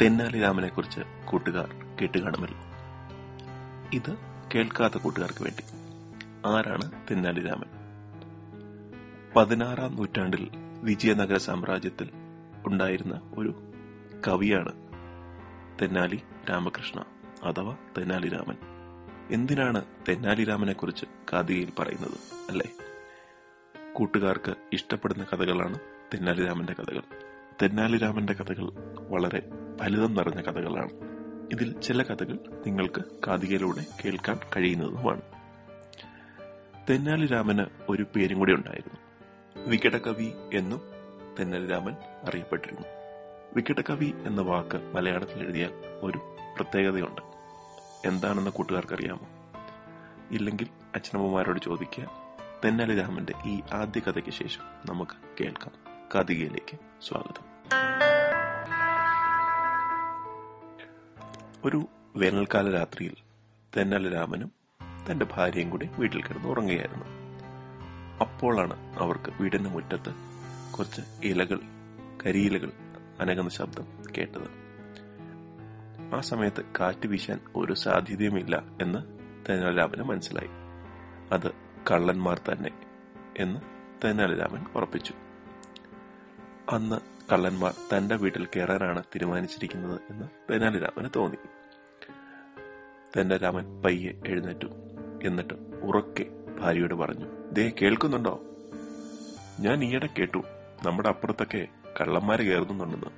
തെന്നാലി രാമനെ കുറിച്ച് കൂട്ടുകാർ കേട്ടുകാണുമല്ലോ. ഇത് കേൾക്കാത്ത കൂട്ടുകാർക്ക് വേണ്ടി. ആരാണ് തെന്നാലി രാമൻ പതിനാറാം നൂറ്റാണ്ടിൽ വിജയനഗര സാമ്രാജ്യത്തിൽ ഉണ്ടായിരുന്ന ഒരു കവിയാണ് തെന്നാലി രാമകൃഷ്ണ അഥവാ തെന്നാലി രാമൻ എന്തിനാണ് തെന്നാലി രാമനെ കുറിച്ച് കാതികയിൽ പറയുന്നത് അല്ലേ? കൂട്ടുകാർക്ക് ഇഷ്ടപ്പെടുന്ന കഥകളാണ് തെന്നാലി രാമന്റെ കഥകൾ. തെന്നാലി രാമന്റെ കഥകൾ വളരെ ഫലിതം നിറഞ്ഞ കഥകളാണ്. ഇതിൽ ചില കഥകൾ നിങ്ങൾക്ക് കാതികയിലൂടെ കേൾക്കാൻ കഴിയുന്നതുമാണ്. തെന്നാലി രാമന് ഒരു പേരും കൂടി ഉണ്ടായിരുന്നു. വികടകവി എന്നും തെന്നാലി രാമൻ അറിയപ്പെട്ടിരുന്നു. വികടകവി എന്ന വാക്ക് മലയാളത്തിൽ എഴുതിയാൽ ഒരു പ്രത്യേകതയുണ്ട്. എന്താണെന്ന് കൂട്ടുകാർക്കറിയാമോ? ഇല്ലെങ്കിൽ അച്ഛനമ്മമാരോട് ചോദിക്കുക തെന്നാലി രാമന്റെ ഈ ആദ്യ കഥയ്ക്ക് ശേഷം നമുക്ക് കേൾക്കാം. കാതികയിലേക്ക് സ്വാഗതം. ഒരു വേനൽക്കാല രാത്രിയിൽ തെന്നല രാമനും തന്റെ ഭാര്യയും കൂടി വീട്ടിൽ കിടന്ന് ഉറങ്ങുകയായിരുന്നു. അപ്പോഴാണ് അവർക്ക് വീടിന്റെ മുറ്റത്ത് കുറച്ച് ഇലകൾ കരിയിലകൾ അനങ്ങുന്ന ശബ്ദം കേട്ടത്. ആ സമയത്ത് കാറ്റ് വീശാൻ ഒരു സാധ്യതയുമില്ല എന്ന് തെനാലിരാമന് മനസ്സിലായി. അത് കള്ളന്മാർ തന്നെ എന്ന് തെന്നലരാമൻ ഉറപ്പിച്ചു. അന്ന് കള്ളന്മാർ തന്റെ വീട്ടിൽ കയറാനാണ് തീരുമാനിച്ചിരിക്കുന്നത് എന്ന് തെനാലിരാമന് തോന്നി. തന്റെ രാമൻ പയ്യെ എഴുന്നേറ്റു. എന്നിട്ട് ഉറക്കെ ഭാര്യയോട് പറഞ്ഞു ദേ കേൾക്കുന്നുണ്ടോ? ഞാൻ ഈയിടെ കേട്ടു നമ്മുടെ അപ്പുറത്തൊക്കെ കള്ളന്മാര് കയറുന്നുണ്ടെന്ന്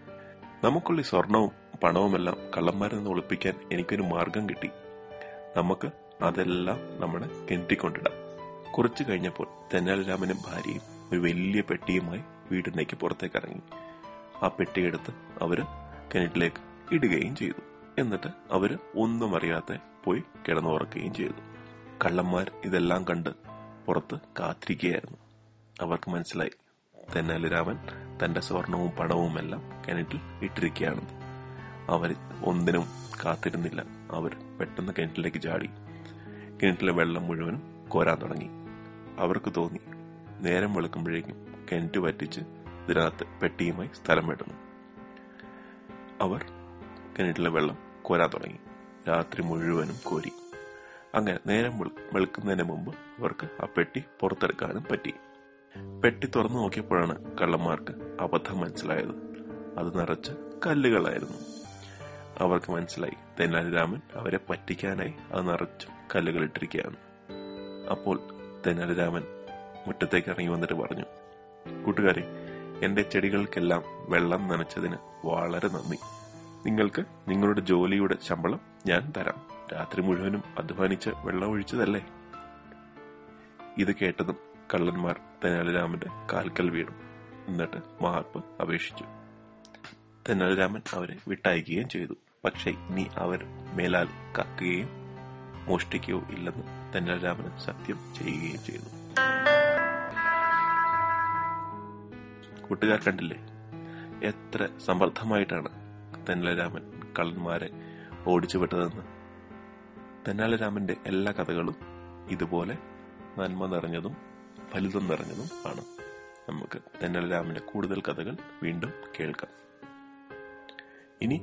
നമുക്കുള്ള ഈ സ്വർണവും പണവുമെല്ലാം കള്ളന്മാരിൽ നിന്ന് ഒളിപ്പിക്കാൻ എനിക്കൊരു മാർഗം കിട്ടി. നമുക്ക് അതെല്ലാം നമ്മുടെ കിണറ്റിക്കൊണ്ടിടാം. കുറച്ചു കഴിഞ്ഞപ്പോൾ തെന്നാലിരാമനും ഭാര്യയും ഒരു വലിയ പെട്ടിയുമായി വീടിനേക്ക് പുറത്തേക്ക് ഇറങ്ങി. ആ പെട്ടിയെടുത്ത് അവർ കിണറ്റിലേക്ക് ഇടുകയും ചെയ്തു. എന്നിട്ട് അവർ ഒന്നും അറിയാതെ പോയി കിടന്നുറക്കുകയും ചെയ്തു. കള്ളന്മാർ ഇതെല്ലാം കണ്ട് പുറത്ത് കാത്തിരിക്കുകയായിരുന്നു. അവർക്ക് മനസ്സിലായി തെന്നാലിരാമൻ തന്റെ സ്വർണവും പണവും എല്ലാം കിണറ്റിൽ ഇട്ടിരിക്കുകയാണെന്ന് അവർ ഒന്നിനും കാത്തിരുന്നില്ല. അവർ പെട്ടെന്ന് കിണറ്റിലേക്ക് ചാടി. കിണറ്റിലെ വെള്ളം മുഴുവനും കോരാൻ തുടങ്ങി. അവർക്ക് തോന്നി നേരം വെളുക്കുമ്പോഴേക്കും കിണറ്റ് വറ്റിച്ച് ഇതിനകത്ത് പെട്ടിയുമായി സ്ഥലം വിടുന്നു അവർ കിണറ്റിലെ വെള്ളം കോരാൻ തുടങ്ങി. രാത്രി മുഴുവനും കോരി. അങ്ങനെ നേരം വെളുക്കുന്നതിന് മുമ്പ് അവർക്ക് ആ പെട്ടി പുറത്തെടുക്കാനും പറ്റി. പെട്ടി തുറന്നു നോക്കിയപ്പോഴാണ് കള്ളന്മാർക്ക് അബദ്ധം മനസ്സിലായത്. അത് നിറച്ച് കല്ലുകളായിരുന്നു. അവർക്ക് മനസ്സിലായി തെന്നാലിരാമൻ അവരെ പറ്റിക്കാനായി അത് നിറച്ചു കല്ലുകൾ ഇട്ടിരിക്കുകയാണ്. അപ്പോൾ തെന്നാലിരാമൻ മുറ്റത്തേക്ക് ഇറങ്ങി വന്നിട്ട് പറഞ്ഞു കൂട്ടുകാരെ എന്റെ ചെടികൾക്കെല്ലാം വെള്ളം നനച്ചതിന് വളരെ നന്ദി. നിങ്ങൾക്ക് നിങ്ങളുടെ ജോലിയുടെ ശമ്പളം ഞാൻ തരാം. രാത്രി മുഴുവനും അധ്വാനിച്ച് വെള്ളം ഒഴിച്ചതല്ലേ? ഇത് കേട്ടതും കള്ളന്മാർ തെനാലിരാമന്റെ കാൽക്കൽ വീണു. എന്നിട്ട് മാർപ്പ് അപേക്ഷിച്ചു. തെനാലിരാമൻ അവരെ വിട്ടയക്കുകയും ചെയ്തു. പക്ഷേ ഇനി അവർ മേലാൽ കക്കുകയും മോഷ്ടിക്കുകയോ ഇല്ലെന്ന് തെന്നാലിരാമന് സത്യം ചെയ്യുകയും ചെയ്തു. കൂട്ടുകാർ കണ്ടില്ലേ? എത്ര സമർത്ഥമായിട്ടാണ് തെന്നാലിരാമൻ കള്ളന്മാരെ ഓടിച്ചു വിട്ടതെന്ന്. തെന്നാലിരാമന്റെ എല്ലാ കഥകളും ഇതുപോലെ നന്മ നിറഞ്ഞതും ഫലിതം നിറഞ്ഞതും ആണ്. നമുക്ക് തെന്നാലിരാമന്റെ കൂടുതൽ കഥകൾ വീണ്ടും കേൾക്കാം. ഇനി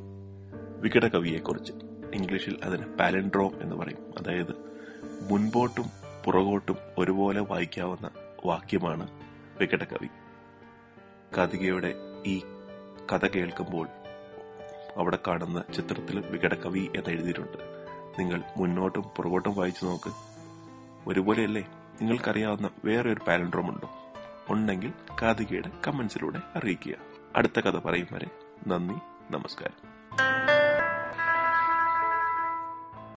വികട വികടകവിയെക്കുറിച്ച്. ഇംഗ്ലീഷിൽ അതിന് പാലൻഡ്രോം എന്ന് പറയും. അതായത് മുൻപോട്ടും പുറകോട്ടും ഒരുപോലെ വായിക്കാവുന്ന വാക്യമാണ് വികടകവി. കാതികയുടെ ഈ കഥ കേൾക്കുമ്പോൾ അവിടെ കാണുന്ന ചിത്രത്തിൽ വികടകവി എന്ന് എഴുതിയിട്ടുണ്ട്. നിങ്ങൾ മുന്നോട്ടും പുറകോട്ടും വായിച്ചു നോക്ക്. ഒരുപോലെയല്ലേ? നിങ്ങൾക്കറിയാവുന്ന വേറെ ഒരു പാലൻഡ്രോം ഉണ്ടോ? ഉണ്ടെങ്കിൽ കാതികയുടെ കമന്റ്സിലൂടെ അറിയിക്കുക. അടുത്ത കഥ പറയും വരെ നന്ദി നമസ്കാരം.